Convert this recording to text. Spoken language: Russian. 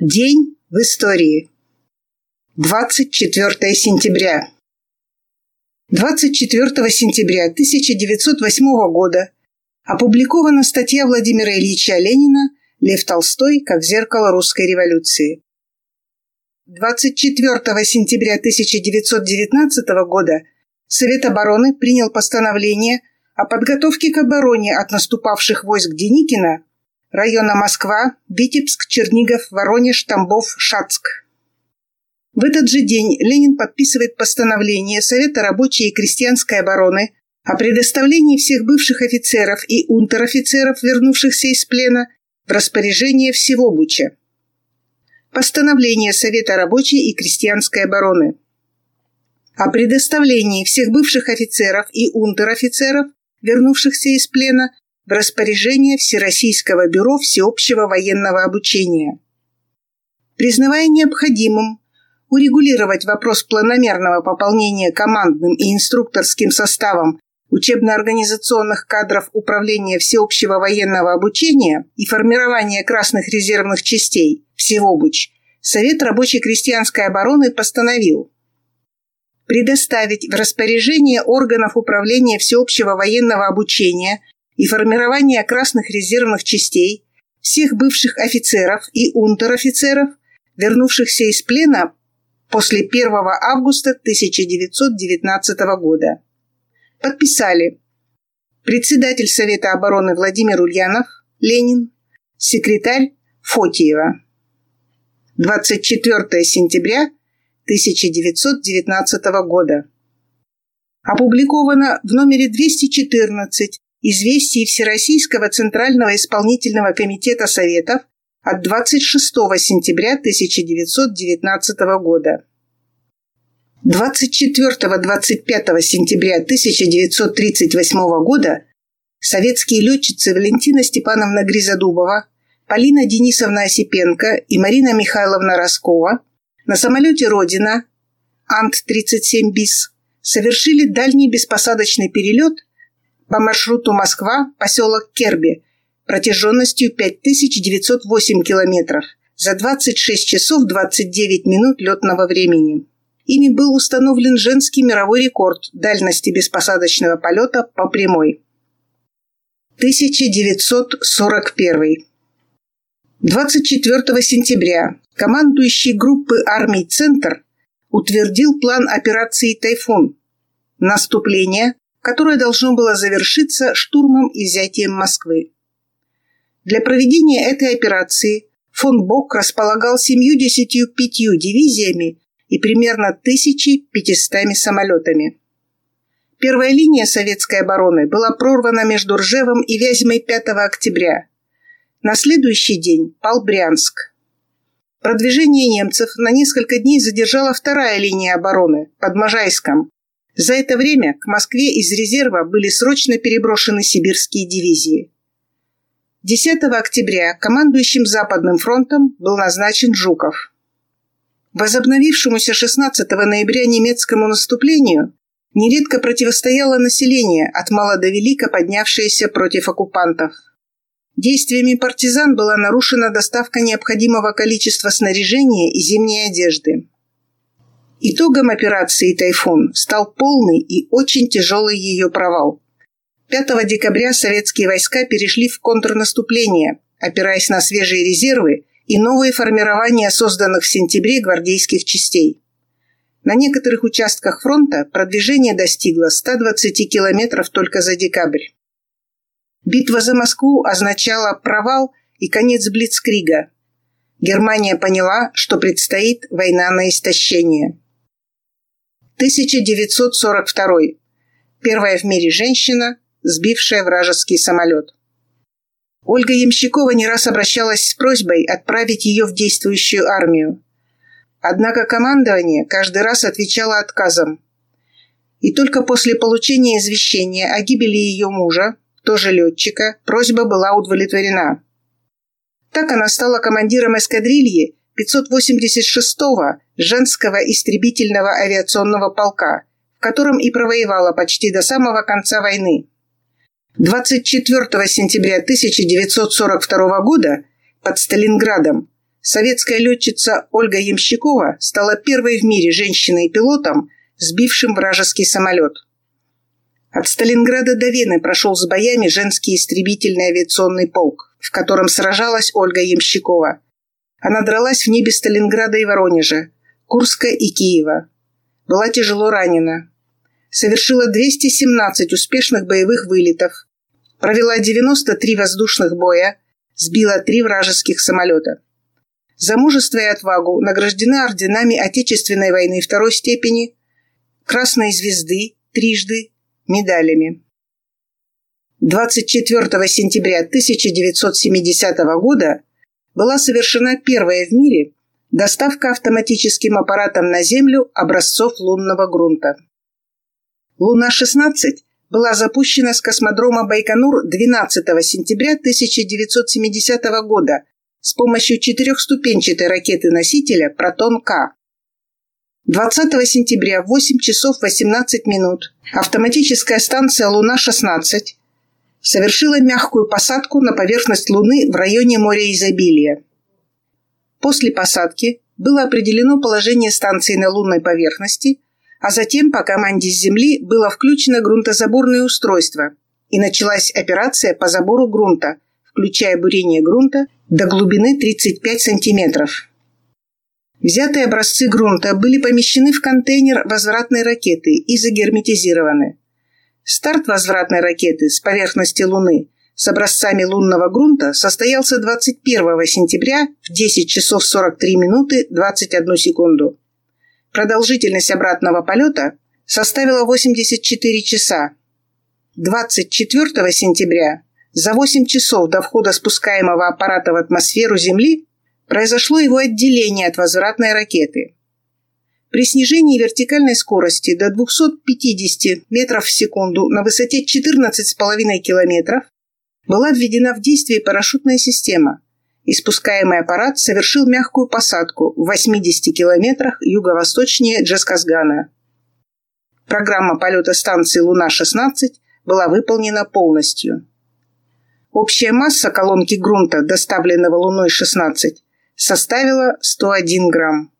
День в истории. 24 сентября. 24 сентября 1908 года опубликована статья Владимира Ильича Ленина «Лев Толстой как зеркало русской революции». 24 сентября 1919 года Совет обороны принял постановление о подготовке к обороне от наступавших войск Деникина района Москва, Витебск, Чернигов, Воронеж, Тамбов, Шацк. В этот же день Ленин подписывает постановление Совета рабочей и крестьянской обороны о предоставлении всех бывших офицеров и унтер-офицеров, вернувшихся из плена, в распоряжение всего Буча. Постановление Совета рабочей и крестьянской обороны о предоставлении всех бывших офицеров и унтер-офицеров, вернувшихся из плена, в распоряжение Всероссийского бюро всеобщего военного обучения. Признавая необходимым урегулировать вопрос планомерного пополнения командным и инструкторским составом учебно-организационных кадров Управления всеобщего военного обучения и формирования красных резервных частей всего БУЧ, Совет рабочей крестьянской обороны постановил предоставить в распоряжение органов Управления всеобщего военного обучения и формирования красных резервных частей, всех бывших офицеров и унтер-офицеров, вернувшихся из плена после 1 августа 1919 года. Подписали председатель Совета обороны Владимир Ульянов, Ленин, секретарь Фотиева. 24 сентября 1919 года. Опубликовано в номере 214 известий Всероссийского Центрального исполнительного комитета Советов от 26 сентября 1919 года. 24-25 сентября 1938 года советские летчицы Валентина Степановна Гризодубова, Полина Денисовна Осипенко и Марина Михайловна Роскова на самолете «Родина» Ант-37 БИС совершили дальний беспосадочный перелет – по маршруту Москва-поселок Керби протяженностью 5908 километров за 26 часов 29 минут летного времени. Ими был установлен женский мировой рекорд дальности беспосадочного полета по прямой. 1941. 24 сентября командующий группы армий «Центр» утвердил план операции «Тайфун» – наступление которое должно было завершиться штурмом и взятием Москвы. Для проведения этой операции фон Бок располагал 75 дивизиями и примерно 1500 самолетами. Первая линия советской обороны была прорвана между Ржевом и Вязьмой 5 октября. На следующий день пал Брянск. Продвижение немцев на несколько дней задержала вторая линия обороны под Можайском, за это время к Москве из резерва были срочно переброшены сибирские дивизии. 10 октября командующим Западным фронтом был назначен Жуков. Возобновившемуся 16 ноября немецкому наступлению нередко противостояло население от мала до велика поднявшееся против оккупантов. Действиями партизан была нарушена доставка необходимого количества снаряжения и зимней одежды. Итогом операции «Тайфун» стал полный и очень тяжелый ее провал. 5 декабря советские войска перешли в контрнаступление, опираясь на свежие резервы и новые формирования созданных в сентябре гвардейских частей. На некоторых участках фронта продвижение достигло 120 километров только за декабрь. Битва за Москву означала провал и конец Блицкрига. Германия поняла, что предстоит война на истощение. 1942. Первая в мире женщина, сбившая вражеский самолет. Ольга Ямщикова не раз обращалась с просьбой отправить ее в действующую армию. Однако командование каждый раз отвечало отказом. И только после получения извещения о гибели ее мужа, тоже летчика, просьба была удовлетворена. Так она стала командиром эскадрильи 586-го женского истребительного авиационного полка, в котором и провоевала почти до самого конца войны. 24 сентября 1942 года под Сталинградом Советская летчица Ольга Ямщикова стала первой в мире женщиной-пилотом, сбившим вражеский самолет. От Сталинграда до Вены прошел с боями женский истребительный авиационный полк, в котором сражалась Ольга Ямщикова. Она дралась в небе Сталинграда и Воронежа, Курска и Киева. Была тяжело ранена. Совершила 217 успешных боевых вылетов. Провела 93 воздушных боя, сбила три вражеских самолета. За мужество и отвагу награждена орденами Отечественной войны второй степени, Красной звезды трижды, медалями. 24 сентября 1970 года была совершена первая в мире доставка автоматическим аппаратом на Землю образцов лунного грунта. Луна-16 была запущена с космодрома Байконур 12 сентября 1970 года с помощью четырехступенчатой ракеты-носителя «Протон-К». 20 сентября в 8 часов 18 минут автоматическая станция «Луна-16» совершила мягкую посадку на поверхность Луны в районе моря изобилия. После посадки было определено положение станции на лунной поверхности, а затем по команде с Земли было включено грунтозаборное устройство и началась операция по забору грунта, включая бурение грунта до глубины 35 сантиметров. Взятые образцы грунта были помещены в контейнер возвратной ракеты и загерметизированы. Старт возвратной ракеты с поверхности Луны с образцами лунного грунта состоялся 21 сентября в 10 часов 43 минуты 21 секунду. Продолжительность обратного полета составила 84 часа. 24 сентября за 8 часов до входа спускаемого аппарата в атмосферу Земли произошло его отделение от возвратной ракеты. При снижении вертикальной скорости до 250 метров в секунду на высоте 14,5 километров была введена в действие парашютная система, и спускаемый аппарат совершил мягкую посадку в 80 километрах юго-восточнее Джесказгана. Программа полета станции «Луна-16» была выполнена полностью. Общая масса колонки грунта, доставленного Луной-16, составила 101 грамм.